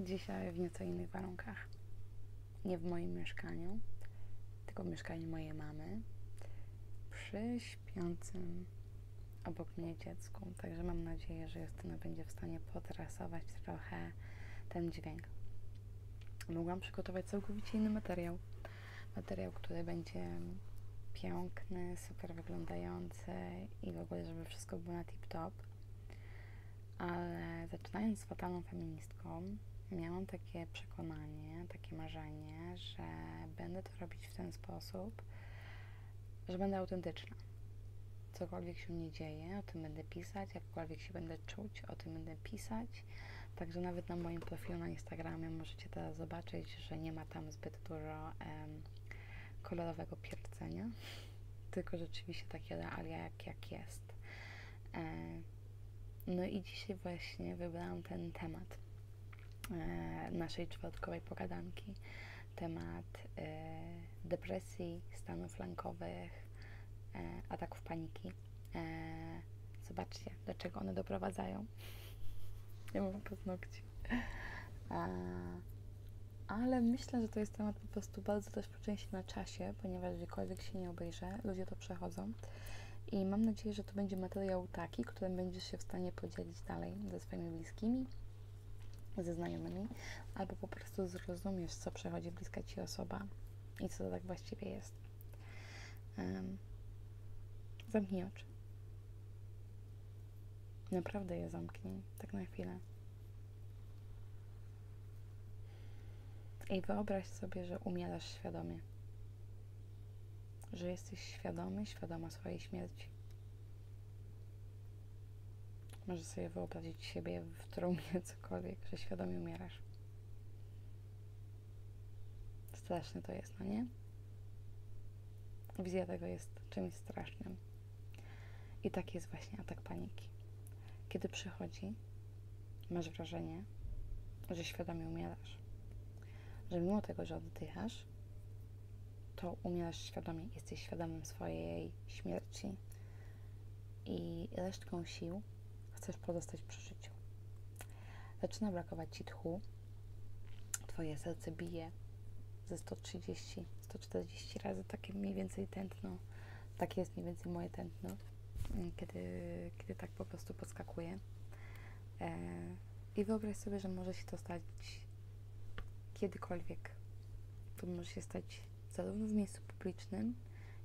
Dzisiaj w nieco innych warunkach. Nie w moim mieszkaniu, tylko w mieszkaniu mojej mamy, przy śpiącym obok mnie dziecku. Także mam nadzieję, że Justyna będzie w stanie potrasować trochę ten dźwięk. Mogłam przygotować całkowicie inny materiał. Materiał, który będzie piękny, super wyglądający i w ogóle, żeby wszystko było na tip-top. Ale zaczynając z fatalną feministką, miałam takie przekonanie, takie marzenie, że będę to robić w ten sposób, że będę autentyczna. Cokolwiek się nie dzieje, o tym będę pisać, jakkolwiek się będę czuć, o tym będę pisać. Także nawet na moim profilu na Instagramie możecie teraz zobaczyć, że nie ma tam zbyt dużo em, kolorowego pierdzenia, tylko rzeczywiście takie realia jak, jak jest. E, no i dzisiaj właśnie wybrałam ten temat naszej czwartkowej pogadanki. Temat e, depresji, stanów lękowych, e, ataków paniki. E, zobaczcie, do czego one doprowadzają. Nie mam paznokci. E, ale myślę, że to jest temat po prostu bardzo też po części na czasie, ponieważ gdziekolwiek się nie obejrzę, ludzie to przechodzą. I mam nadzieję, że to będzie materiał taki, którym będziesz się w stanie podzielić dalej ze swoimi bliskimi, ze znajomymi, albo po prostu zrozumiesz, co przechodzi bliska ci osoba i co to tak właściwie jest. Um, zamknij oczy. Naprawdę je zamknij, tak na chwilę. I wyobraź sobie, że umierasz świadomie. Że jesteś świadomy, świadoma swojej śmierci. Możesz sobie wyobrazić siebie w trumnie cokolwiek, że świadomie umierasz. Straszne to jest, no nie? Wizja tego jest czymś strasznym. I tak jest właśnie atak paniki. Kiedy przychodzi, masz wrażenie, że świadomie umierasz. Że mimo tego, że oddychasz, to umierasz świadomie, jesteś świadomym swojej śmierci i resztką sił chcesz pozostać przy życiu. Zaczyna brakować ci tchu, twoje serce bije ze 130, 140 razy takie mniej więcej tętno. Takie jest mniej więcej moje tętno, kiedy, kiedy tak po prostu podskakuje. E, I wyobraź sobie, że może się to stać kiedykolwiek. To może się stać zarówno w miejscu publicznym,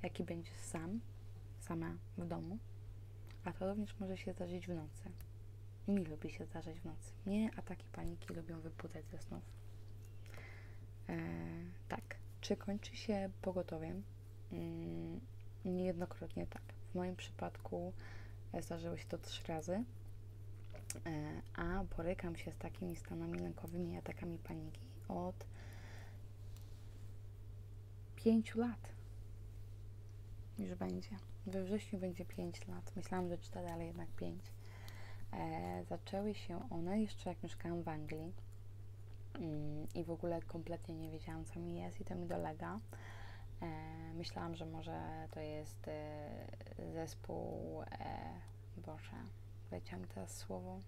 jak i będziesz sam, sama w domu, a to również może się zdarzyć w nocy. Mi lubi się zdarzać w nocy. Mnie ataki paniki lubią wybudzać ze snów. E, tak. Czy kończy się pogotowiem? Mm, niejednokrotnie tak. W moim przypadku zdarzyło się to trzy razy, e, a borykam się z takimi stanami lękowymi i atakami paniki od pięciu lat. Już będzie. We wrześniu będzie 5 lat. Myślałam, że 4, ale jednak 5. E, zaczęły się one jeszcze jak mieszkałam w Anglii mm, i w ogóle kompletnie nie wiedziałam, co mi jest i to mi dolega. E, myślałam, że może to jest e, zespół, e, Boże, leciał mi teraz słowo,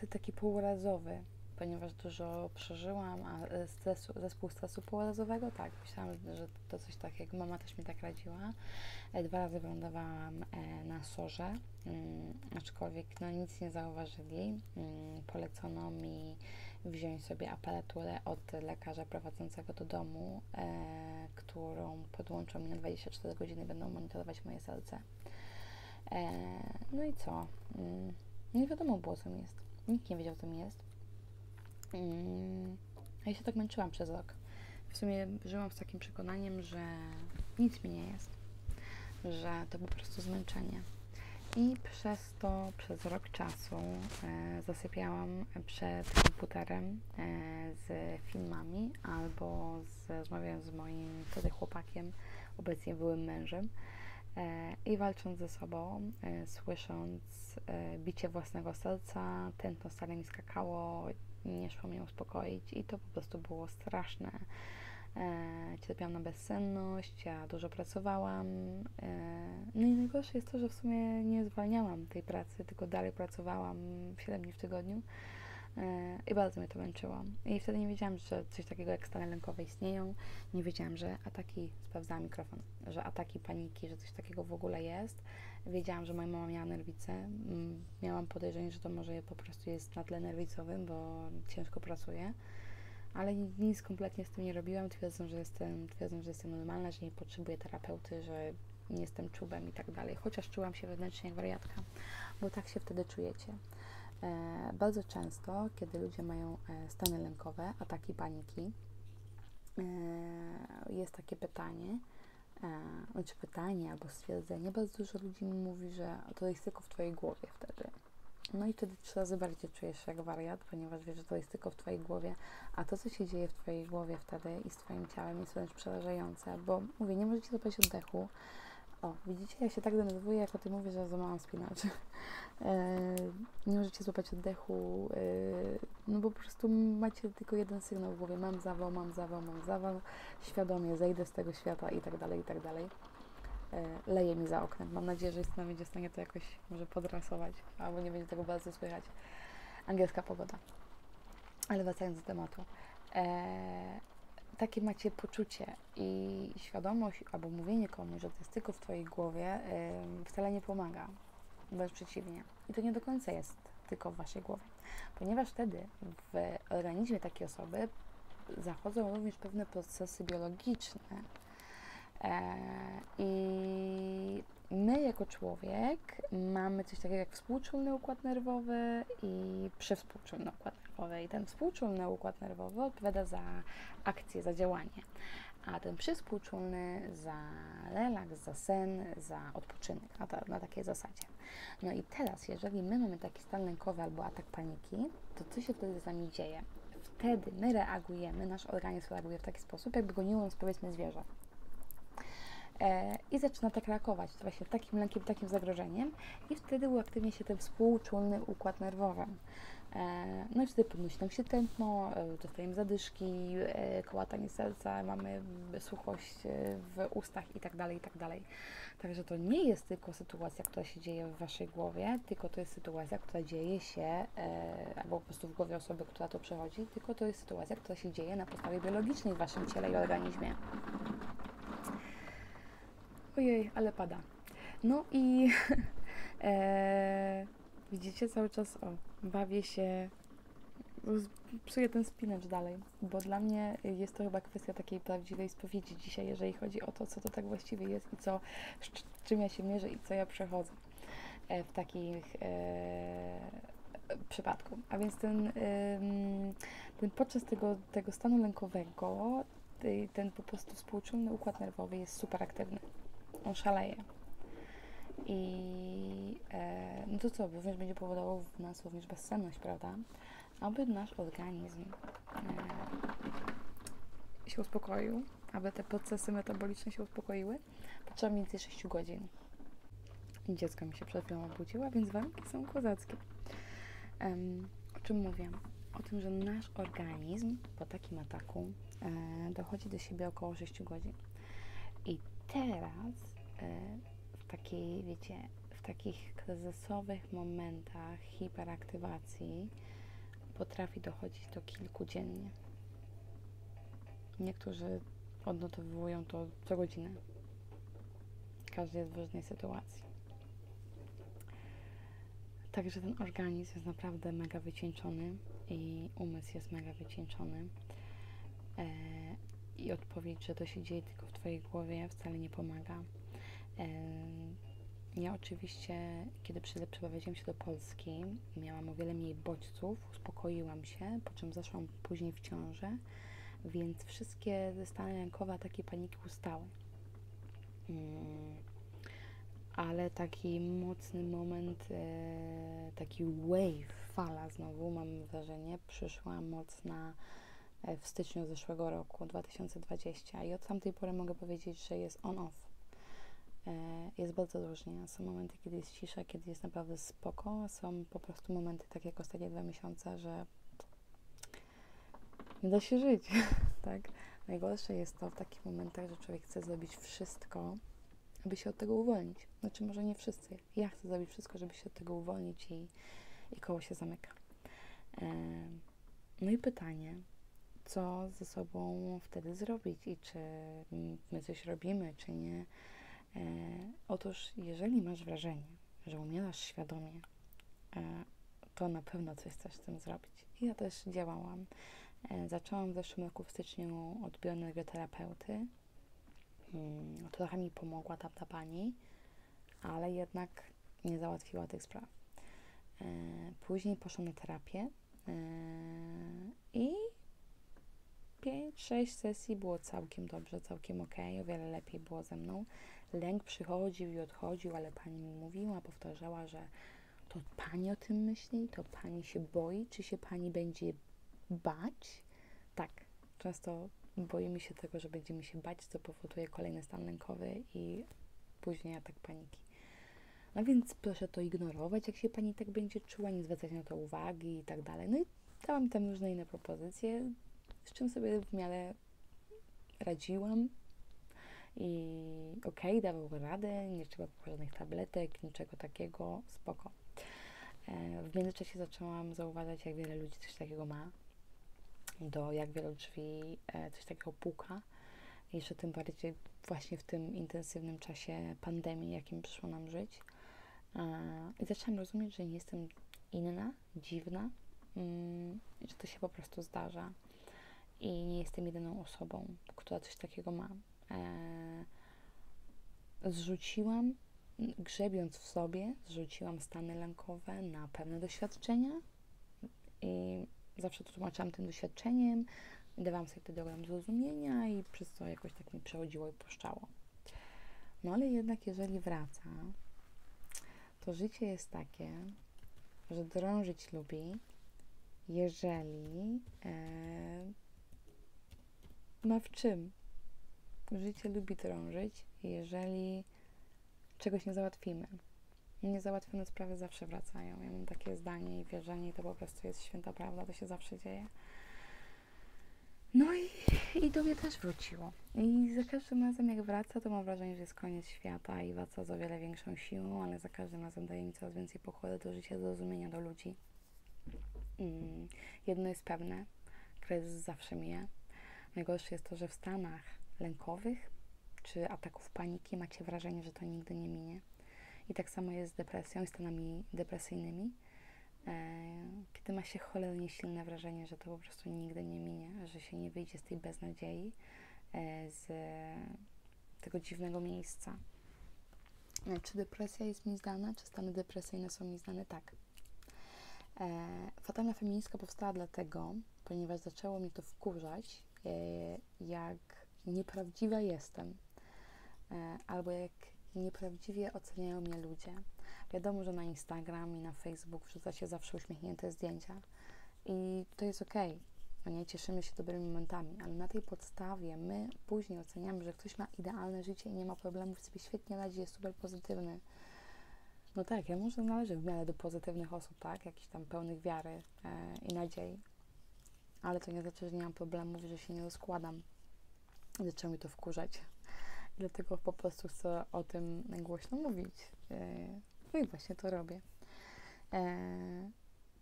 to taki półrazowy, ponieważ dużo przeżyłam, a stresu, zespół stresu półrazowego, tak, myślałam, że to coś takiego, mama też mi tak radziła. E, dwa razy wylądowałam e, na sorze, mm, aczkolwiek no, nic nie zauważyli. Mm, polecono mi wziąć sobie aparaturę od lekarza prowadzącego do domu, e, którą podłączą mi na 24 godziny, będą monitorować moje serce. E, no i co? Mm, nie wiadomo było, co mi jest. Nikt nie wiedział, co mi jest. Mm, ja się tak męczyłam przez rok. W sumie żyłam z takim przekonaniem, że nic mi nie jest, że to po prostu zmęczenie. I przez to, przez rok czasu e, zasypiałam przed komputerem e, z filmami albo z, rozmawiając z moim wtedy chłopakiem, obecnie byłym mężem i walcząc ze sobą, e, słysząc e, bicie własnego serca, tętno stale mi skakało, nie szło mnie uspokoić i to po prostu było straszne. E, cierpiałam na bezsenność, ja dużo pracowałam. E, no i najgorsze jest to, że w sumie nie zwalniałam tej pracy, tylko dalej pracowałam 7 dni w tygodniu. E, I bardzo mnie to męczyło. I wtedy nie wiedziałam, że coś takiego jak stany lękowe istnieją. Nie wiedziałam, że ataki, sprawdzałam mikrofon, że ataki paniki, że coś takiego w ogóle jest. Wiedziałam, że moja mama miała nerwicę. Mm, miałam podejrzenie, że to może po prostu jest na tle nerwicowym, bo ciężko pracuje. Ale nic kompletnie z tym nie robiłam, twierdząc, że jestem, twierdząc, że jestem normalna, że nie potrzebuję terapeuty, że nie jestem czubem i tak dalej. Chociaż czułam się wewnętrznie jak wariatka, bo tak się wtedy czujecie. E, bardzo często, kiedy ludzie mają e, stany lękowe, ataki paniki, e, jest takie pytanie, znaczy pytanie albo stwierdzenie, bardzo dużo ludzi mi mówi, że to jest tylko w Twojej głowie wtedy. No i wtedy trzy razy bardziej czujesz się jak wariat, ponieważ wiesz, że to jest tylko w Twojej głowie, a to, co się dzieje w Twojej głowie wtedy i z Twoim ciałem jest wręcz przerażające, bo mówię, nie możecie zapaść oddechu, o, widzicie, ja się tak denerwuję, jak o tym mówię, że spinaczy. E, nie możecie złapać oddechu, e, no bo po prostu macie tylko jeden sygnał w głowie, mam zawał, mam zawał, mam zawał, świadomie zejdę z tego świata i tak dalej, i tak dalej. E, leje mi za oknem. Mam nadzieję, że Justyna będzie w stanie to jakoś może podrasować, albo nie będzie tego bardzo słychać. Angielska pogoda. Ale wracając do tematu. E, takie macie poczucie i świadomość albo mówienie komuś, że to jest tylko w Twojej głowie, wcale nie pomaga. Wręcz przeciwnie. I to nie do końca jest tylko w Waszej głowie. Ponieważ wtedy w organizmie takiej osoby zachodzą również pewne procesy biologiczne. E, I my jako człowiek mamy coś takiego jak współczulny układ nerwowy i przywspółczulny układ nerwowy. I ten współczulny układ nerwowy odpowiada za akcję, za działanie, a ten przywspółczulny za relaks, za sen, za odpoczynek, na, ta, na takiej zasadzie. No i teraz, jeżeli my mamy taki stan lękowy albo atak paniki, to co się wtedy z nami dzieje? Wtedy my reagujemy, nasz organizm reaguje w taki sposób, jakby goniło powiedzmy zwierzę E, i zaczyna tak reagować właśnie takim lękiem, takim zagrożeniem i wtedy uaktywnia się ten współczulny układ nerwowy. E, no i wtedy podnosi nam się tętno, e, dostajemy zadyszki, kołatanie serca, mamy suchość w ustach i tak dalej, i tak. Także to nie jest tylko sytuacja, która się dzieje w Waszej głowie, tylko to jest sytuacja, która dzieje się, albo po prostu w głowie osoby, która to przechodzi, tylko to jest sytuacja, która się dzieje na podstawie biologicznej w Waszym ciele i organizmie. Ojej, ale pada. No i e, widzicie cały czas, o, bawię się, psuję ten spinacz dalej, bo dla mnie jest to chyba kwestia takiej prawdziwej spowiedzi dzisiaj, jeżeli chodzi o to, co to tak właściwie jest i co, z czym ja się mierzę i co ja przechodzę e, w takich e, przypadku. A więc ten, ten podczas tego, tego stanu lękowego ten po prostu współczulny układ nerwowy jest super aktywny on szaleje. I e, no to co, również będzie powodował w nas również bezsenność, prawda? Aby nasz organizm e, się uspokoił, aby te procesy metaboliczne się uspokoiły, potrzeba mniej więcej 6 godzin. Dziecko mi się przed chwilą obudziło, więc warunki są kozackie. Um, o czym mówię? O tym, że nasz organizm po takim ataku e, dochodzi do siebie około 6 godzin. I teraz E, takiej, wiecie, w takich kryzysowych momentach hiperaktywacji potrafi dochodzić do kilku dziennie. Niektórzy odnotowują to co godzinę. Każdy jest w różnej sytuacji. Także ten organizm jest naprawdę mega wycieńczony i umysł jest mega wycieńczony. E, I odpowiedź, że to się dzieje tylko w Twojej głowie, wcale nie pomaga ja oczywiście, kiedy przeprowadziłam się do Polski, miałam o wiele mniej bodźców, uspokoiłam się, po czym zaszłam później w ciążę, więc wszystkie stany lękowe, takie paniki ustały. Mm, ale taki mocny moment, e, taki wave, fala znowu, mam wrażenie, przyszła mocna e, w styczniu zeszłego roku, 2020 i od tamtej pory mogę powiedzieć, że jest on-off jest bardzo różnie. Są momenty, kiedy jest cisza, kiedy jest naprawdę spoko, są po prostu momenty, tak jak ostatnie dwa miesiące, że nie da się żyć, tak? Najgorsze jest to w takich momentach, że człowiek chce zrobić wszystko, aby się od tego uwolnić. Znaczy, może nie wszyscy. Ja chcę zrobić wszystko, żeby się od tego uwolnić i, i koło się zamyka. No i pytanie, co ze sobą wtedy zrobić i czy my coś robimy, czy nie. E, otóż, jeżeli masz wrażenie, że umierasz świadomie, e, to na pewno coś chcesz z tym zrobić. Ja też działałam. E, zaczęłam w zeszłym roku w styczniu od bioenergoterapeuty. Hmm, trochę mi pomogła tamta pani, ale jednak nie załatwiła tych spraw. E, później poszłam na terapię e, i 5-6 sesji było całkiem dobrze, całkiem ok, o wiele lepiej było ze mną. Lęk przychodził i odchodził, ale pani mi mówiła, powtarzała, że to pani o tym myśli, to pani się boi, czy się pani będzie bać? Tak, często boimy się tego, że będziemy się bać, co powoduje kolejny stan lękowy i później atak paniki. No więc proszę to ignorować, jak się pani tak będzie czuła, nie zwracać na to uwagi i tak dalej. No i dałam tam różne inne propozycje, z czym sobie w miarę radziłam. I okej, okay, dawał radę, nie trzeba żadnych tabletek, niczego takiego, spoko. E, w międzyczasie zaczęłam zauważać, jak wiele ludzi coś takiego ma, do jak wielu drzwi e, coś takiego puka. Jeszcze tym bardziej właśnie w tym intensywnym czasie pandemii, jakim przyszło nam żyć. E, I zaczęłam rozumieć, że nie jestem inna, dziwna, mm, że to się po prostu zdarza. I nie jestem jedyną osobą, która coś takiego ma. Zrzuciłam grzebiąc w sobie, zrzuciłam stany lękowe na pewne doświadczenia i zawsze to tłumaczyłam tym doświadczeniem, dawałam sobie wtedy ogrom zrozumienia i przez to jakoś tak mi przechodziło i puszczało. No ale jednak jeżeli wraca, to życie jest takie, że drążyć lubi, jeżeli e, ma w czym. Życie lubi drążyć, jeżeli czegoś nie załatwimy. Niezałatwione sprawy zawsze wracają. Ja mam takie zdanie i wierzenie i to po prostu jest święta prawda, to się zawsze dzieje. No i, i do mnie też wróciło. I za każdym razem jak wraca, to mam wrażenie, że jest koniec świata i wraca z o wiele większą siłą, ale za każdym razem daje mi coraz więcej pochody do życia, zrozumienia do ludzi. Mm, jedno jest pewne, kryzys zawsze mija. Najgorsze jest to, że w stanach lękowych czy ataków paniki, macie wrażenie, że to nigdy nie minie. I tak samo jest z depresją i stanami depresyjnymi, e, kiedy ma się cholernie silne wrażenie, że to po prostu nigdy nie minie, że się nie wyjdzie z tej beznadziei, e, z tego dziwnego miejsca. E, czy depresja jest mi znana, czy stany depresyjne są mi znane? Tak. Fatalna feministka powstała dlatego, ponieważ zaczęło mnie to wkurzać, jak nieprawdziwa jestem E, albo jak nieprawdziwie oceniają mnie ludzie. Wiadomo, że na Instagram i na Facebook wrzuca się zawsze uśmiechnięte zdjęcia i to jest okej. No nie cieszymy się dobrymi momentami, ale na tej podstawie my później oceniamy, że ktoś ma idealne życie i nie ma problemów, sobie świetnie radzi, jest super pozytywny. No tak, ja może należę w miarę do pozytywnych osób, tak, jakichś tam pełnych wiary e, i nadziei, ale to nie znaczy, że nie mam problemów, że się nie rozkładam. Zaczęło mi to wkurzać. Dlatego po prostu chcę o tym głośno mówić. E, no i właśnie to robię. E,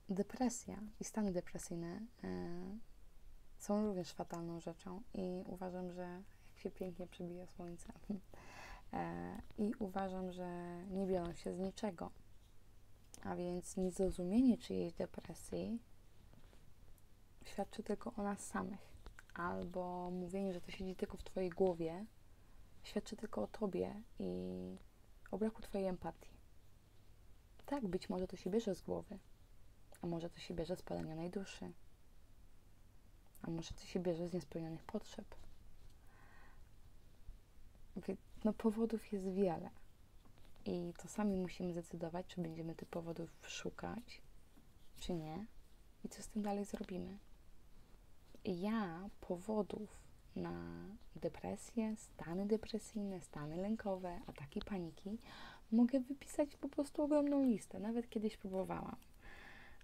depresja i stany depresyjne e, są również fatalną rzeczą i uważam, że jak się pięknie przebija słońce i uważam, że nie biorą się z niczego. A więc niezrozumienie czyjejś depresji świadczy tylko o nas samych. Albo mówienie, że to siedzi tylko w Twojej głowie, świadczy tylko o tobie i o braku twojej empatii. Tak, być może to się bierze z głowy, a może to się bierze z poranionej duszy, a może to się bierze z niespełnionych potrzeb. No, powodów jest wiele. I to sami musimy zdecydować, czy będziemy tych powodów szukać, czy nie, i co z tym dalej zrobimy. Ja powodów na depresję, stany depresyjne, stany lękowe, ataki paniki, mogę wypisać po prostu ogromną listę. Nawet kiedyś próbowałam,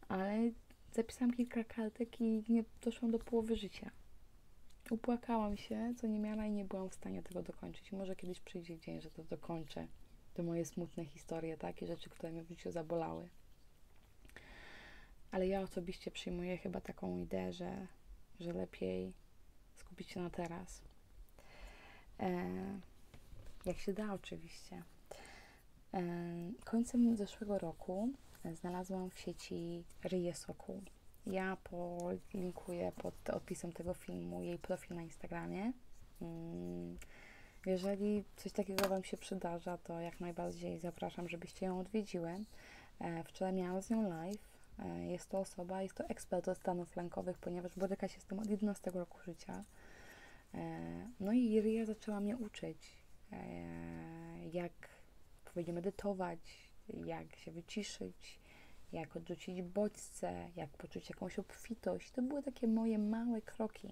ale zapisałam kilka kartek i nie doszłam do połowy życia. Upłakałam się, co nie miała i nie byłam w stanie tego dokończyć. Może kiedyś przyjdzie dzień, że to dokończę. Te moje smutne historie, takie rzeczy, które mnie w życiu zabolały. ale ja osobiście przyjmuję chyba taką ideę, że, że lepiej skupić się na teraz. E, jak się da, oczywiście. E, końcem zeszłego roku znalazłam w sieci Ryję Soku. Ja polinkuję pod opisem tego filmu jej profil na Instagramie. Mm, jeżeli coś takiego Wam się przydarza, to jak najbardziej zapraszam, żebyście ją odwiedziły. E, wczoraj miałam z nią live. E, jest to osoba, jest to ekspert od stanów lękowych, ponieważ boryka się z tym od 11 roku życia. E, no i Ria zaczęła mnie uczyć, jak powiedzieć, medytować, jak się wyciszyć, jak odrzucić bodźce, jak poczuć jakąś obfitość. To były takie moje małe kroki.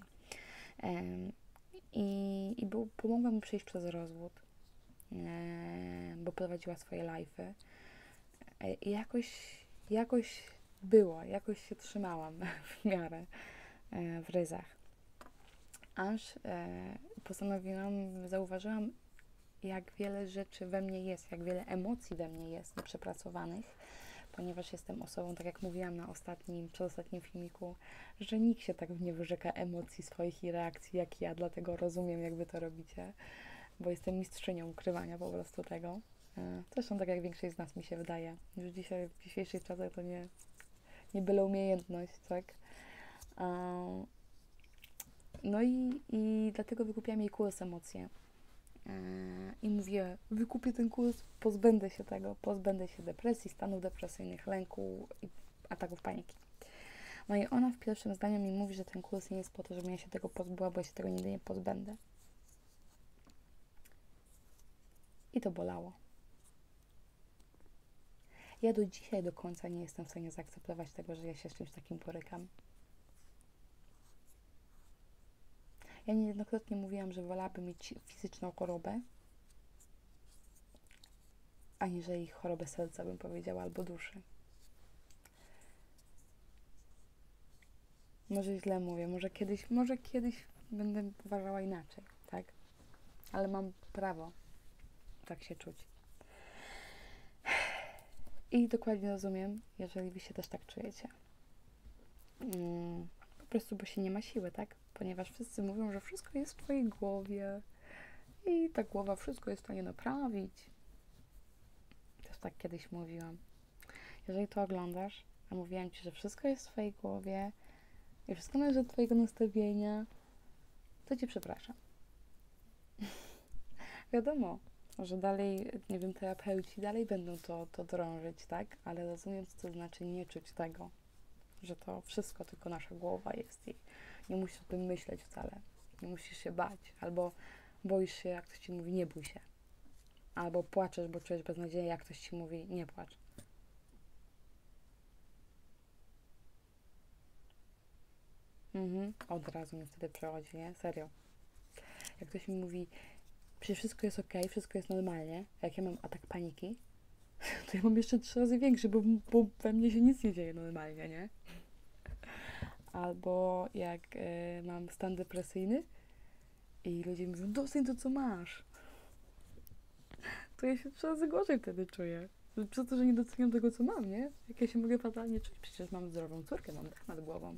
I, i był, pomogła mi przejść przez rozwód, bo prowadziła swoje live'y. I jakoś, jakoś było, jakoś się trzymałam w miarę e, w ryzach. Aż e, postanowiłam, zauważyłam, jak wiele rzeczy we mnie jest, jak wiele emocji we mnie jest nieprzepracowanych, ponieważ jestem osobą, tak jak mówiłam na ostatnim, przedostatnim filmiku, że nikt się tak nie wyrzeka emocji swoich i reakcji jak ja, dlatego rozumiem, jak wy to robicie, bo jestem mistrzynią ukrywania po prostu tego. E, zresztą tak jak większość z nas mi się wydaje. Już dzisiaj, w dzisiejszych czasach to nie, nie byle umiejętność, tak? No i, i dlatego wykupiłam jej kurs emocje. E, I mówię, wykupię ten kurs, pozbędę się tego, pozbędę się depresji, stanów depresyjnych, lęku i ataków paniki. No i ona w pierwszym zdaniu mi mówi, że ten kurs nie jest po to, żebym ja się tego pozbyła, bo ja się tego nigdy nie pozbędę. I to bolało. Ja do dzisiaj do końca nie jestem w stanie zaakceptować tego, że ja się z czymś takim borykam. Ja niejednokrotnie mówiłam, że wolałabym mieć fizyczną chorobę, aniżeli chorobę serca, bym powiedziała, albo duszy. Może źle mówię, może kiedyś, może kiedyś będę uważała inaczej, tak? Ale mam prawo tak się czuć. I dokładnie rozumiem, jeżeli wy się też tak czujecie. Mm, po prostu, bo się nie ma siły, tak? Ponieważ wszyscy mówią, że wszystko jest w twojej głowie i ta głowa wszystko jest w stanie naprawić. Też tak kiedyś mówiłam. Jeżeli to oglądasz, a mówiłam ci, że wszystko jest w twojej głowie i wszystko należy do twojego nastawienia, to cię przepraszam. Wiadomo, że dalej, nie wiem, terapeuci dalej będą to, to drążyć, tak? Ale rozumiem, co to znaczy nie czuć tego, że to wszystko tylko nasza głowa jest i nie musisz o tym myśleć wcale. Nie musisz się bać, albo boisz się, jak ktoś ci mówi, nie bój się. Albo płaczesz, bo czujesz beznadzieję, jak ktoś ci mówi, nie płacz. Mhm, od razu mi wtedy przechodzi, nie? Serio. Jak ktoś mi mówi, przecież wszystko jest ok, wszystko jest normalnie, jak ja mam atak paniki, to ja mam jeszcze trzy razy większy, bo, bo we mnie się nic nie dzieje normalnie, nie? Albo jak y, mam stan depresyjny i ludzie mi mówią, dosyć to, co masz. To ja się trzy razy gorzej wtedy czuję. Przez to, że nie doceniam tego, co mam, nie? Jak ja się mogę fatalnie czuć? Przecież mam zdrową córkę, mam dach nad głową.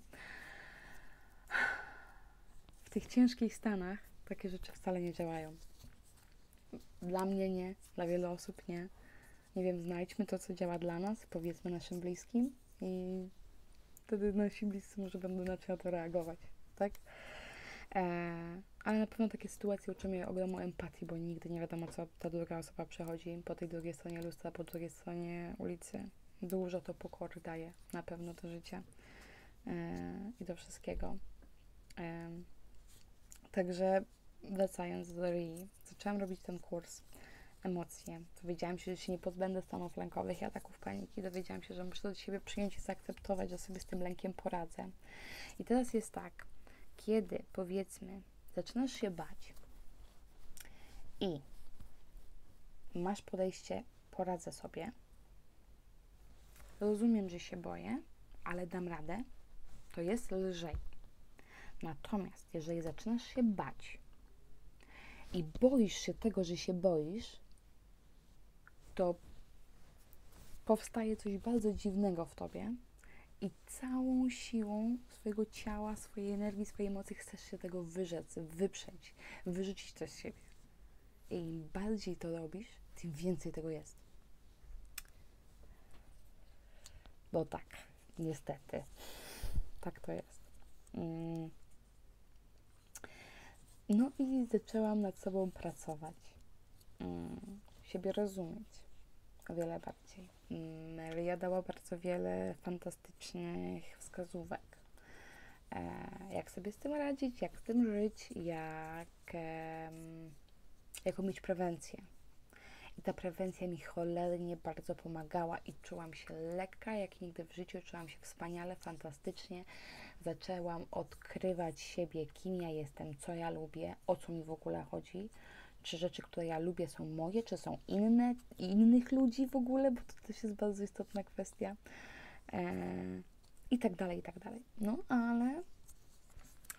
W tych ciężkich stanach takie rzeczy wcale nie działają. Dla mnie nie, dla wielu osób nie. Nie wiem, znajdźmy to, co działa dla nas, powiedzmy naszym bliskim i wtedy nasi bliscy może będą inaczej na to reagować, tak? E, ale na pewno takie sytuacje uczą mnie ogromu empatii, bo nigdy nie wiadomo, co ta druga osoba przechodzi po tej drugiej stronie lustra, po drugiej stronie ulicy. Dużo to pokory daje na pewno do życia e, i do wszystkiego. E, także wracając do Rii, zaczęłam robić ten kurs emocje. Dowiedziałam się, że się nie pozbędę stanów lękowych i ataków paniki. Dowiedziałam się, że muszę do siebie przyjąć i zaakceptować, że sobie z tym lękiem poradzę. I teraz jest tak, kiedy powiedzmy, zaczynasz się bać i masz podejście, poradzę sobie, rozumiem, że się boję, ale dam radę, to jest lżej. Natomiast jeżeli zaczynasz się bać, i boisz się tego, że się boisz, to powstaje coś bardzo dziwnego w tobie i całą siłą swojego ciała, swojej energii, swojej mocy chcesz się tego wyrzec, wyprzeć, wyrzucić to z siebie. Im bardziej to robisz, tym więcej tego jest. Bo tak, niestety, tak to jest. Mm. No i zaczęłam nad sobą pracować, mm, siebie rozumieć o wiele bardziej. Maria mm, dała bardzo wiele fantastycznych wskazówek. E, jak sobie z tym radzić, jak z tym żyć, jak, jaką mieć prewencję. Ta prewencja mi cholernie bardzo pomagała i czułam się lekka jak nigdy w życiu, czułam się wspaniale, fantastycznie. Zaczęłam odkrywać siebie, kim ja jestem, co ja lubię, o co mi w ogóle chodzi czy rzeczy, które ja lubię, są moje, czy są inne, innych ludzi w ogóle, bo to też jest bardzo istotna kwestia. E, I tak dalej, i tak dalej. No, ale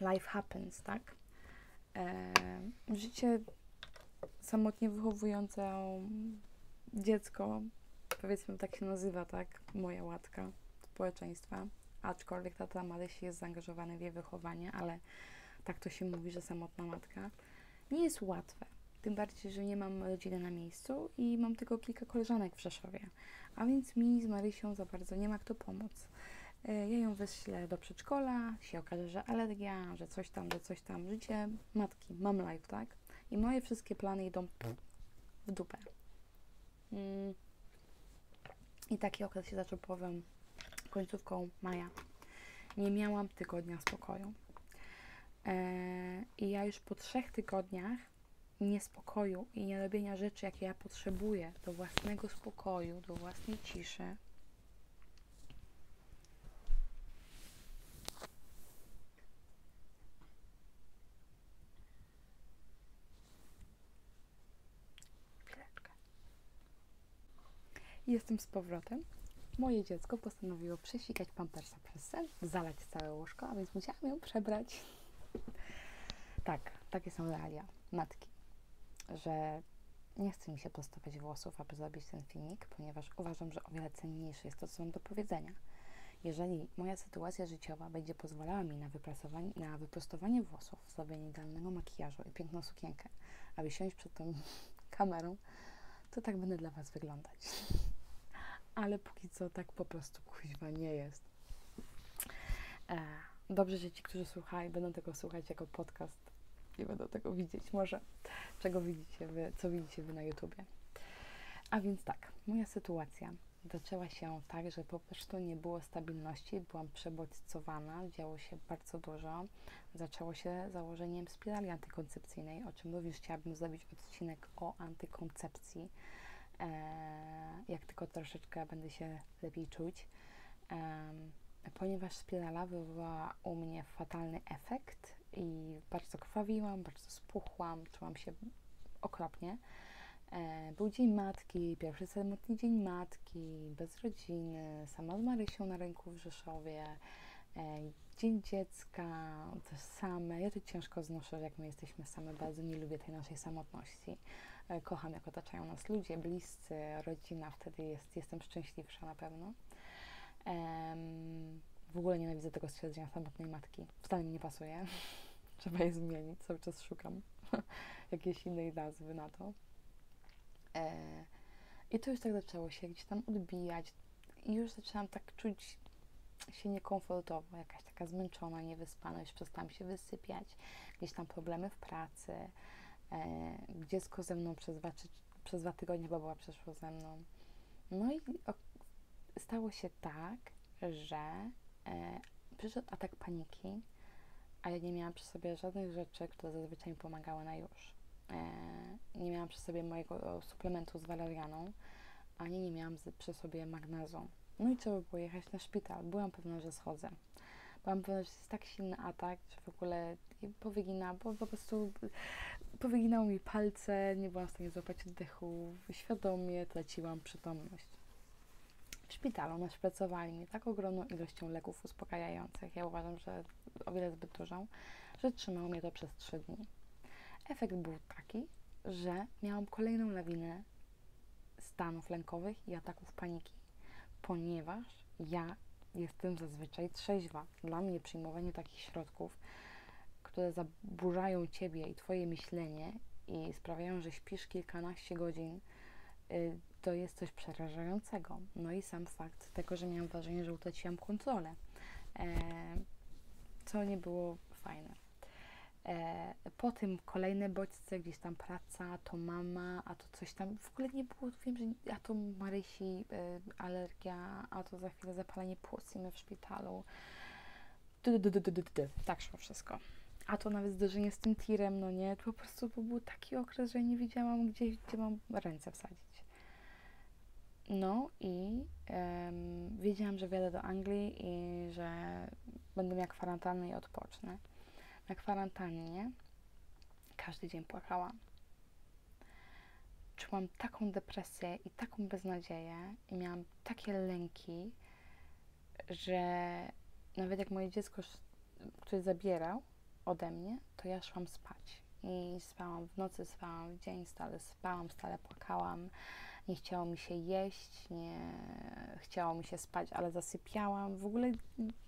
life happens, tak? E, życie samotnie wychowujące dziecko, powiedzmy tak się nazywa, tak? Moja łatka społeczeństwa. Aczkolwiek tata Marysi jest zaangażowany w jej wychowanie, ale tak to się mówi, że samotna matka. Nie jest łatwe. Tym bardziej, że nie mam rodziny na miejscu i mam tylko kilka koleżanek w Rzeszowie. A więc mi z Marysią za bardzo nie ma kto pomóc. E, ja ją wyślę do przedszkola, się okaże, że alergia, że coś tam, że coś tam. Życie matki, mam life, tak? I moje wszystkie plany idą w dupę. Mm. I taki okres się zaczął powiem końcówką maja. Nie miałam tygodnia spokoju. Eee, I ja już po trzech tygodniach niespokoju i nie robienia rzeczy, jakie ja potrzebuję do własnego spokoju, do własnej ciszy. Jestem z powrotem. Moje dziecko postanowiło przesikać pampersa przez sen, zalać całe łóżko, a więc musiałam ją przebrać. Tak, takie są realia matki że nie chce mi się prostować włosów, aby zrobić ten filmik, ponieważ uważam, że o wiele cenniejsze jest to, co mam do powiedzenia. Jeżeli moja sytuacja życiowa będzie pozwalała mi na, na wyprostowanie włosów, zrobienie idealnego makijażu i piękną sukienkę, aby siąść przed tą kamerą, to tak będę dla Was wyglądać. Ale póki co tak po prostu kuźwa nie jest. E, dobrze, że ci, którzy słuchają, będą tego słuchać jako podcast, nie będą tego widzieć. Może czego widzicie wy, co widzicie wy na YouTubie. A więc tak, moja sytuacja zaczęła się tak, że po prostu nie było stabilności, byłam przebodźcowana, działo się bardzo dużo. Zaczęło się założeniem spirali antykoncepcyjnej, o czym również chciałabym zrobić odcinek o antykoncepcji, jak tylko troszeczkę będę się lepiej czuć. E, ponieważ spirala wywołała u mnie fatalny efekt, i bardzo krwawiłam, bardzo spuchłam, czułam się okropnie. E, był Dzień Matki, pierwszy samotny Dzień Matki, bez rodziny, sama z Marysią na ręku w Rzeszowie, e, Dzień Dziecka, to same. Ja to ciężko znoszę, jak my jesteśmy same, bardzo nie lubię tej naszej samotności. E, kocham, jak otaczają nas ludzie, bliscy, rodzina, wtedy jest, jestem szczęśliwsza na pewno. W ogóle nienawidzę tego stwierdzenia samotnej matki. Wcale mi nie pasuje. Trzeba je zmienić. Cały czas szukam jakiejś innej nazwy na to. E, I to już tak zaczęło się gdzieś tam odbijać. I już zaczęłam tak czuć się niekomfortowo, jakaś taka zmęczona, niewyspana, już przestałam się wysypiać. Gdzieś tam problemy w pracy. E, dziecko ze mną przez dwa, czy, przez dwa tygodnie baba przeszło ze mną. No i o, stało się tak, że e, przyszedł atak paniki, a ja nie miałam przy sobie żadnych rzeczy, które zazwyczaj mi pomagały na już. E, nie miałam przy sobie mojego suplementu z walerianą, ani nie miałam z, przy sobie magnezu. No i trzeba było jechać na szpital. Byłam pewna, że schodzę. Byłam pewna, że jest tak silny atak, że w ogóle powygina, bo po prostu powyginało mi palce, nie byłam w stanie złapać oddechu, świadomie traciłam przytomność w szpitalu naszpracowali mnie tak ogromną ilością leków uspokajających, ja uważam, że o wiele zbyt dużą, że trzymało mnie to przez trzy dni. Efekt był taki, że miałam kolejną lawinę stanów lękowych i ataków paniki, ponieważ ja jestem zazwyczaj trzeźwa. Dla mnie przyjmowanie takich środków, które zaburzają ciebie i twoje myślenie i sprawiają, że śpisz kilkanaście godzin, y, to jest coś przerażającego. No i sam fakt tego, że miałam wrażenie, że utraciłam kontrolę, e, co nie było fajne. E, po tym kolejne bodźce, gdzieś tam praca, to mama, a to coś tam. W ogóle nie było, wiem, że a to Marysi e, alergia, a to za chwilę zapalenie płuciny w szpitalu. Tak szło wszystko. A to nawet zderzenie z tym tirem, no nie, to po prostu to był taki okres, że nie wiedziałam, gdzie, gdzie mam ręce wsadzić. No i um, wiedziałam, że wjadę do Anglii i że będę miała kwarantannę i odpocznę. Na kwarantannie każdy dzień płakałam. Czułam taką depresję i taką beznadzieję i miałam takie lęki, że nawet jak moje dziecko, które zabierał ode mnie, to ja szłam spać. I spałam w nocy, spałam w dzień, stale spałam, stale płakałam nie chciało mi się jeść, nie chciało mi się spać, ale zasypiałam. W ogóle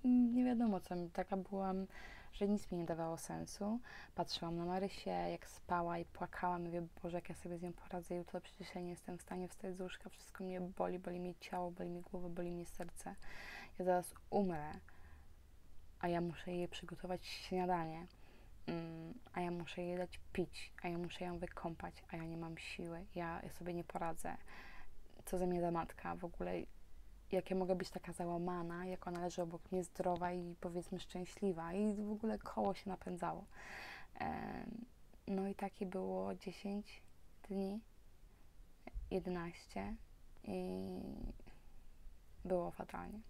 nie wiadomo co, taka byłam, że nic mi nie dawało sensu. Patrzyłam na Marysię, jak spała i płakałam. Mówię, Boże, jak ja sobie z nią poradzę jutro, przecież ja nie jestem w stanie wstać z łóżka, wszystko mnie boli, boli mi ciało, boli mi głowa, boli mi serce. Ja zaraz umrę, a ja muszę jej przygotować śniadanie Mm, a ja muszę jej dać pić, a ja muszę ją wykąpać, a ja nie mam siły, ja, sobie nie poradzę. Co ze mnie za matka w ogóle? Jak ja mogę być taka załamana, jak ona leży obok mnie zdrowa i powiedzmy szczęśliwa i w ogóle koło się napędzało. No i takie było 10 dni, 11 i było fatalnie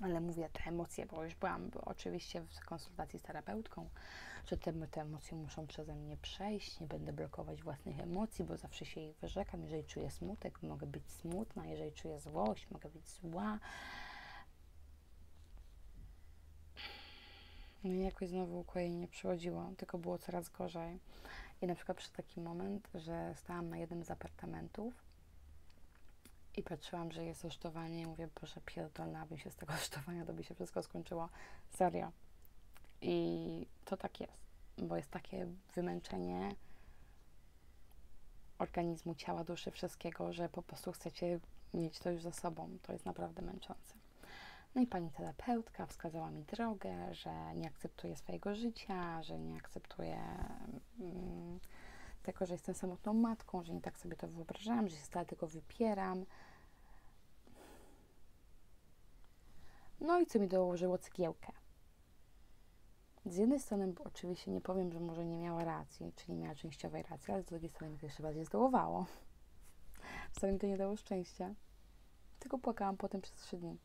ale mówię te emocje, bo już byłam oczywiście w konsultacji z terapeutką, że te, te emocje muszą przeze mnie przejść, nie będę blokować własnych emocji, bo zawsze się ich wyrzekam. Jeżeli czuję smutek, mogę być smutna, jeżeli czuję złość, mogę być zła. No i jakoś znowu ukojenie nie przychodziło, tylko było coraz gorzej. I na przykład przy taki moment, że stałam na jednym z apartamentów i patrzyłam, że jest rusztowanie i mówię, Boże, pierdolna, abym się z tego rusztowania, to by się wszystko skończyło. Serio. I to tak jest, bo jest takie wymęczenie organizmu, ciała, duszy, wszystkiego, że po prostu chcecie mieć to już za sobą. To jest naprawdę męczące. No i pani terapeutka wskazała mi drogę, że nie akceptuję swojego życia, że nie akceptuję mm, tego, że jestem samotną matką, że nie tak sobie to wyobrażam, że się stale tego wypieram. No i co mi dołożyło cegiełkę. Z jednej strony oczywiście nie powiem, że może nie miała racji, czy nie miała częściowej racji, ale z drugiej strony mi to jeszcze bardziej zdołowało. Wcale mi to nie dało szczęścia. Tylko płakałam potem przez trzy dni.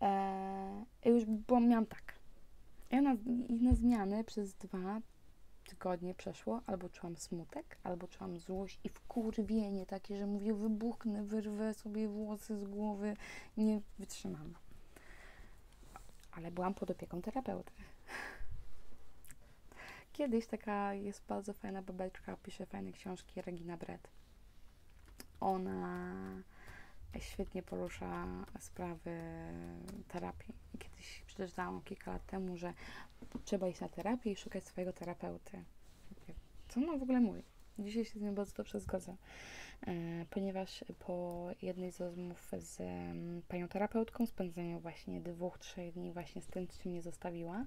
Eee, już byłam, miałam tak. Ja na, na zmiany przez dwa tygodnie przeszło, albo czułam smutek, albo czułam złość i wkurwienie takie, że mówię, wybuchnę, wyrwę sobie włosy z głowy, nie wytrzymam. Ale byłam pod opieką terapeuty. Kiedyś taka jest bardzo fajna babeczka, pisze fajne książki, Regina Brett. Ona świetnie porusza sprawy terapii. Kiedyś przeczytałam kilka lat temu, że trzeba iść na terapię i szukać swojego terapeuty. Co ona w ogóle mówi? Dzisiaj się z nią bardzo dobrze zgodzę, e, ponieważ po jednej z rozmów z panią terapeutką, spędzeniu właśnie dwóch, trzech dni właśnie z tym, czym mnie zostawiła,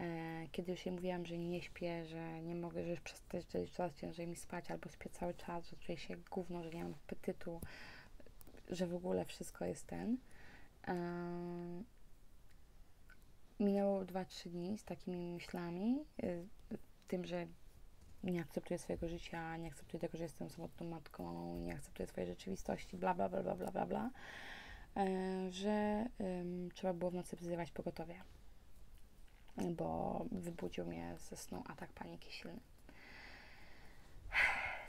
e, kiedy już jej mówiłam, że nie śpię, że nie mogę, że już przez że coraz ciężej mi spać, albo śpię cały czas, że czuję się gówno, że nie mam apetytu, że w ogóle wszystko jest ten. Minęło 2-3 dni z takimi myślami, y, tym, że nie akceptuję swojego życia, nie akceptuję tego, że jestem samotną matką, nie akceptuję swojej rzeczywistości, bla, bla, bla, bla, bla, bla, bla e, że um, trzeba było w nocy wzywać pogotowie, bo wybudził mnie ze snu atak paniki silny.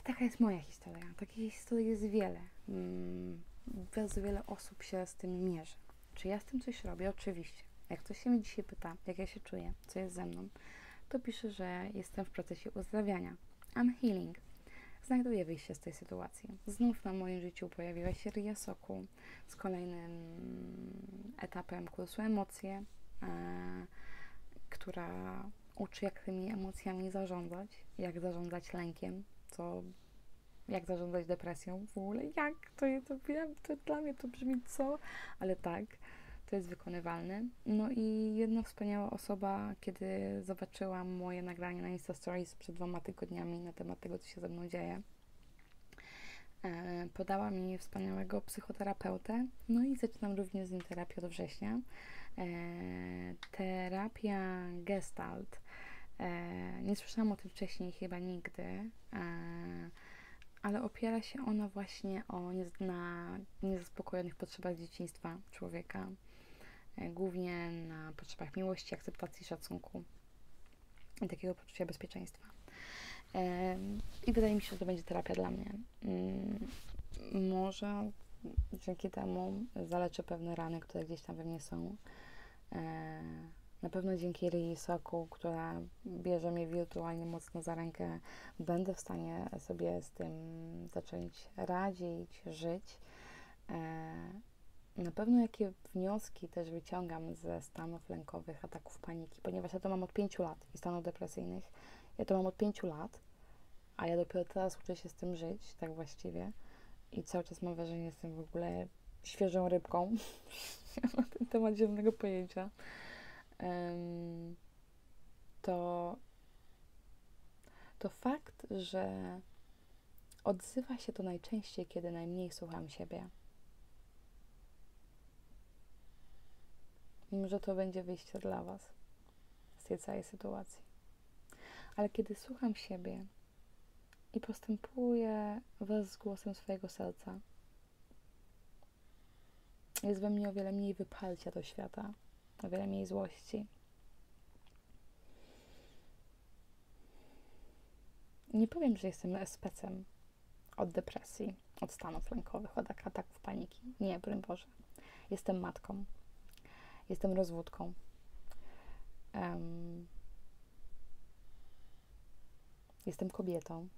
Taka jest moja historia. Takich historii jest wiele. Mm, bardzo wiele osób się z tym mierzy. Czy ja z tym coś robię? Oczywiście. Jak ktoś się mnie dzisiaj pyta, jak ja się czuję, co jest ze mną, to piszę, że jestem w procesie uzdrawiania. I'm healing. znajduję wyjście z tej sytuacji. Znów na moim życiu pojawiła się Ria Soku z kolejnym etapem kursu emocje, e, która uczy, jak tymi emocjami zarządzać, jak zarządzać lękiem, co, jak zarządzać depresją w ogóle, jak, to, to to dla mnie to brzmi co, ale tak, to jest wykonywalne. No i jedna wspaniała osoba, kiedy zobaczyłam moje nagranie na Insta Stories przed dwoma tygodniami na temat tego, co się ze mną dzieje, e, podała mi wspaniałego psychoterapeutę, no i zaczynam również z nim terapię od września. E, terapia gestalt. E, nie słyszałam o tym wcześniej chyba nigdy, ale opiera się ona właśnie o na niezaspokojonych potrzebach dzieciństwa człowieka, e, głównie na potrzebach miłości, akceptacji, szacunku i takiego poczucia bezpieczeństwa. E, I wydaje mi się, że to będzie terapia dla mnie. Mm, może dzięki temu zaleczę pewne rany, które gdzieś tam we mnie są. Na pewno dzięki Ryi Soku, która bierze mnie wirtualnie mocno za rękę, będę w stanie sobie z tym zacząć radzić, żyć. E, na pewno jakie wnioski też wyciągam ze stanów lękowych, ataków paniki, ponieważ ja to mam od pięciu lat i stanów depresyjnych. Ja to mam od pięciu lat, a ja dopiero teraz uczę się z tym żyć, tak właściwie. I cały czas mam wrażenie, że jestem w ogóle świeżą rybką na ten temat zielonego pojęcia to, to fakt, że odzywa się to najczęściej, kiedy najmniej słucham siebie. Mimo, że to będzie wyjście dla Was z tej całej sytuacji. Ale kiedy słucham siebie i postępuję wraz z głosem swojego serca, jest we mnie o wiele mniej wyparcia do świata, o wiele mniej złości. Nie powiem, że jestem specem od depresji, od stanów lękowych, od ataków paniki. Nie, broń Boże. Jestem matką. Jestem rozwódką. Um, jestem kobietą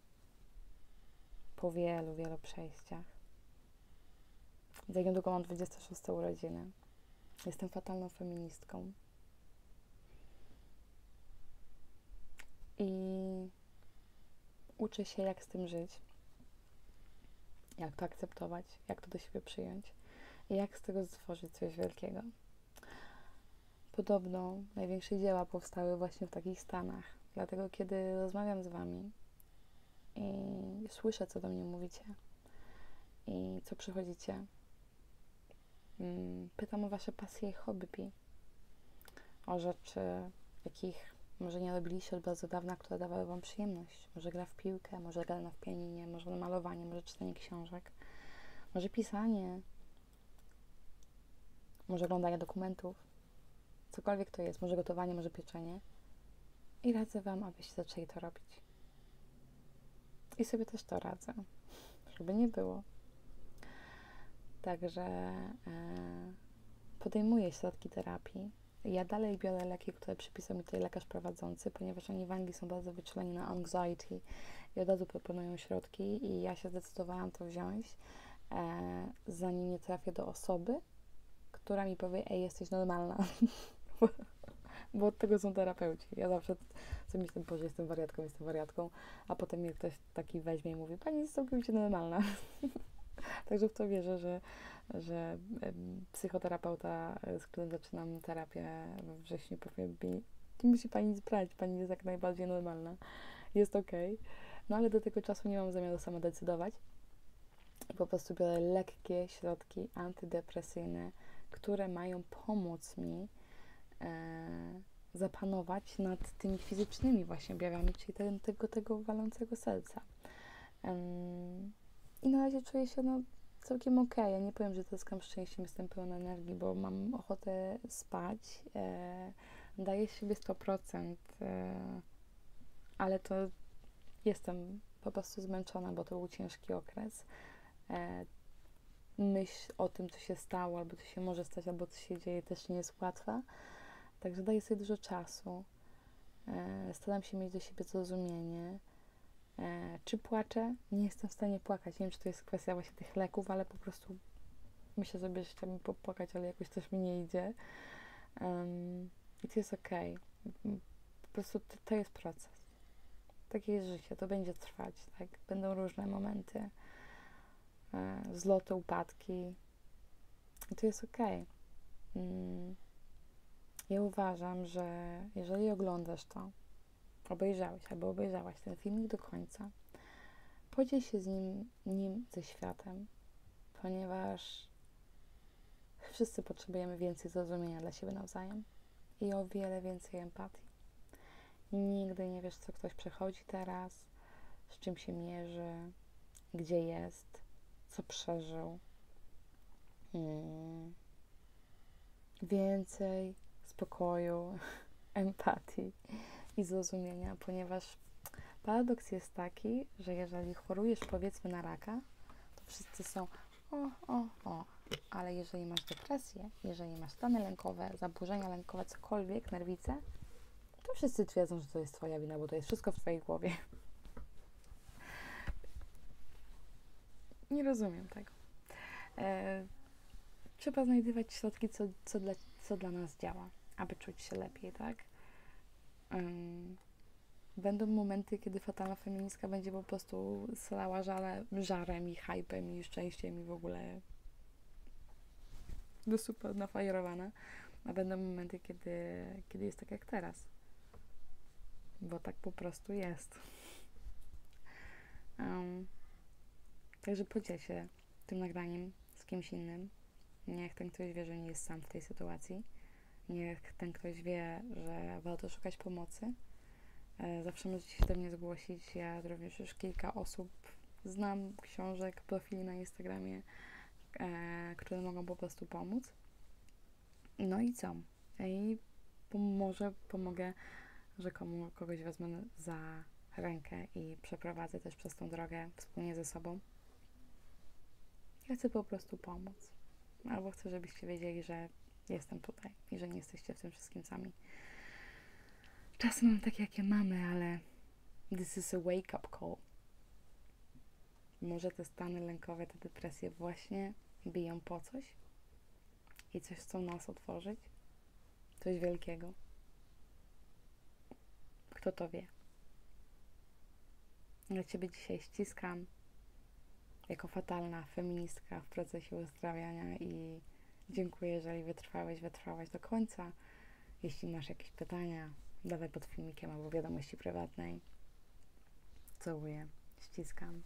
po wielu, wielu przejściach. Za niedługo mam 26 urodziny. Jestem fatalną feministką. I uczę się, jak z tym żyć, jak to akceptować, jak to do siebie przyjąć i jak z tego stworzyć coś wielkiego. Podobno największe dzieła powstały właśnie w takich stanach. Dlatego, kiedy rozmawiam z Wami i słyszę, co do mnie mówicie i co przychodzicie, pytam o Wasze pasje i hobby. O rzeczy, jakich może nie robiliście od bardzo dawna, które dawały Wam przyjemność. Może gra w piłkę, może gra w pianinie, może malowanie, może czytanie książek, może pisanie, może oglądanie dokumentów. Cokolwiek to jest, może gotowanie, może pieczenie. I radzę Wam, abyście zaczęli to robić. I sobie też to radzę, żeby nie było. Także e, podejmuję środki terapii. Ja dalej biorę leki, które przypisał mi tutaj lekarz prowadzący, ponieważ oni w Anglii są bardzo wyczuleni na anxiety i od razu proponują środki i ja się zdecydowałam to wziąć, e, zanim nie trafię do osoby, która mi powie, ej, jesteś normalna. bo od tego są terapeuci. Ja zawsze sobie myślę, że jestem wariatką, jestem wariatką, a potem mnie ktoś taki weźmie i mówi, pani jest całkowicie normalna. Także w to wierzę, że, że psychoterapeuta, e, z którym zaczynam terapię we wrześniu, powie mi, musi pani brać, pani jest jak najbardziej normalna, jest ok. No ale do tego czasu nie mam zamiaru sama decydować. Po prostu biorę lekkie środki antydepresyjne, które mają pomóc mi e, zapanować nad tymi fizycznymi właśnie objawami, czyli tego, tego, walącego serca. Um, razie czuję się no, całkiem. Okay. Ja nie powiem, że zyskam szczęściem, jestem pełna energii, bo mam ochotę spać. E, daję siebie 100%, e, ale to jestem po prostu zmęczona, bo to był ciężki okres. E, myśl o tym, co się stało, albo co się może stać, albo co się dzieje, też nie jest łatwa. Także daję sobie dużo czasu. E, staram się mieć do siebie zrozumienie czy płaczę? Nie jestem w stanie płakać. Nie wiem, czy to jest kwestia właśnie tych leków, ale po prostu myślę sobie, że chciałabym popłakać, ale jakoś coś mi nie idzie. Um, I to jest. Okay. Po prostu to, to jest proces. Takie jest życie, to będzie trwać, tak? Będą różne momenty, e, zloty, upadki. I to jest okej. Okay. Mm. Ja uważam, że jeżeli oglądasz to, obejrzałeś albo obejrzałaś ten filmik do końca, podziel się z nim, nim ze światem, ponieważ wszyscy potrzebujemy więcej zrozumienia dla siebie nawzajem i o wiele więcej empatii. Nigdy nie wiesz, co ktoś przechodzi teraz, z czym się mierzy, gdzie jest, co przeżył. Hmm. Więcej spokoju, empatii i zrozumienia, ponieważ paradoks jest taki, że jeżeli chorujesz powiedzmy na raka, to wszyscy są o, o, o, ale jeżeli masz depresję, jeżeli masz stany lękowe, zaburzenia lękowe, cokolwiek, nerwice, to wszyscy twierdzą, że to jest Twoja wina, bo to jest wszystko w Twojej głowie. Nie rozumiem tego. E, trzeba znajdywać środki, co, co, dla, co dla nas działa, aby czuć się lepiej, tak? Będą momenty, kiedy fatalna feministka będzie po prostu salała żale, żarem i hypem i szczęściem i w ogóle do super nafajerowana. A będą momenty, kiedy, kiedy jest tak jak teraz. Bo tak po prostu jest. Um, także podziel się tym nagraniem z kimś innym. Niech ten ktoś wie, że nie jest sam w tej sytuacji. Niech ten ktoś wie, że warto szukać pomocy. E, zawsze możecie się do mnie zgłosić. Ja również już kilka osób znam, książek, profili na Instagramie, e, które mogą po prostu pomóc. No i co? I może pomogę, że komu, kogoś wezmę za rękę i przeprowadzę też przez tą drogę wspólnie ze sobą. Ja chcę po prostu pomóc. Albo chcę, żebyście wiedzieli, że jestem tutaj i że nie jesteście w tym wszystkim sami. Czasy mam takie, jakie mamy, ale this is a wake-up call. Może te stany lękowe, te depresje właśnie biją po coś i coś chcą nas otworzyć. Coś wielkiego. Kto to wie? Ja Ciebie dzisiaj ściskam jako fatalna feministka w procesie uzdrawiania i dziękuję, jeżeli wytrwałeś, wytrwałaś do końca. Jeśli masz jakieś pytania, dawaj pod filmikiem albo wiadomości prywatnej. Całuję, ściskam.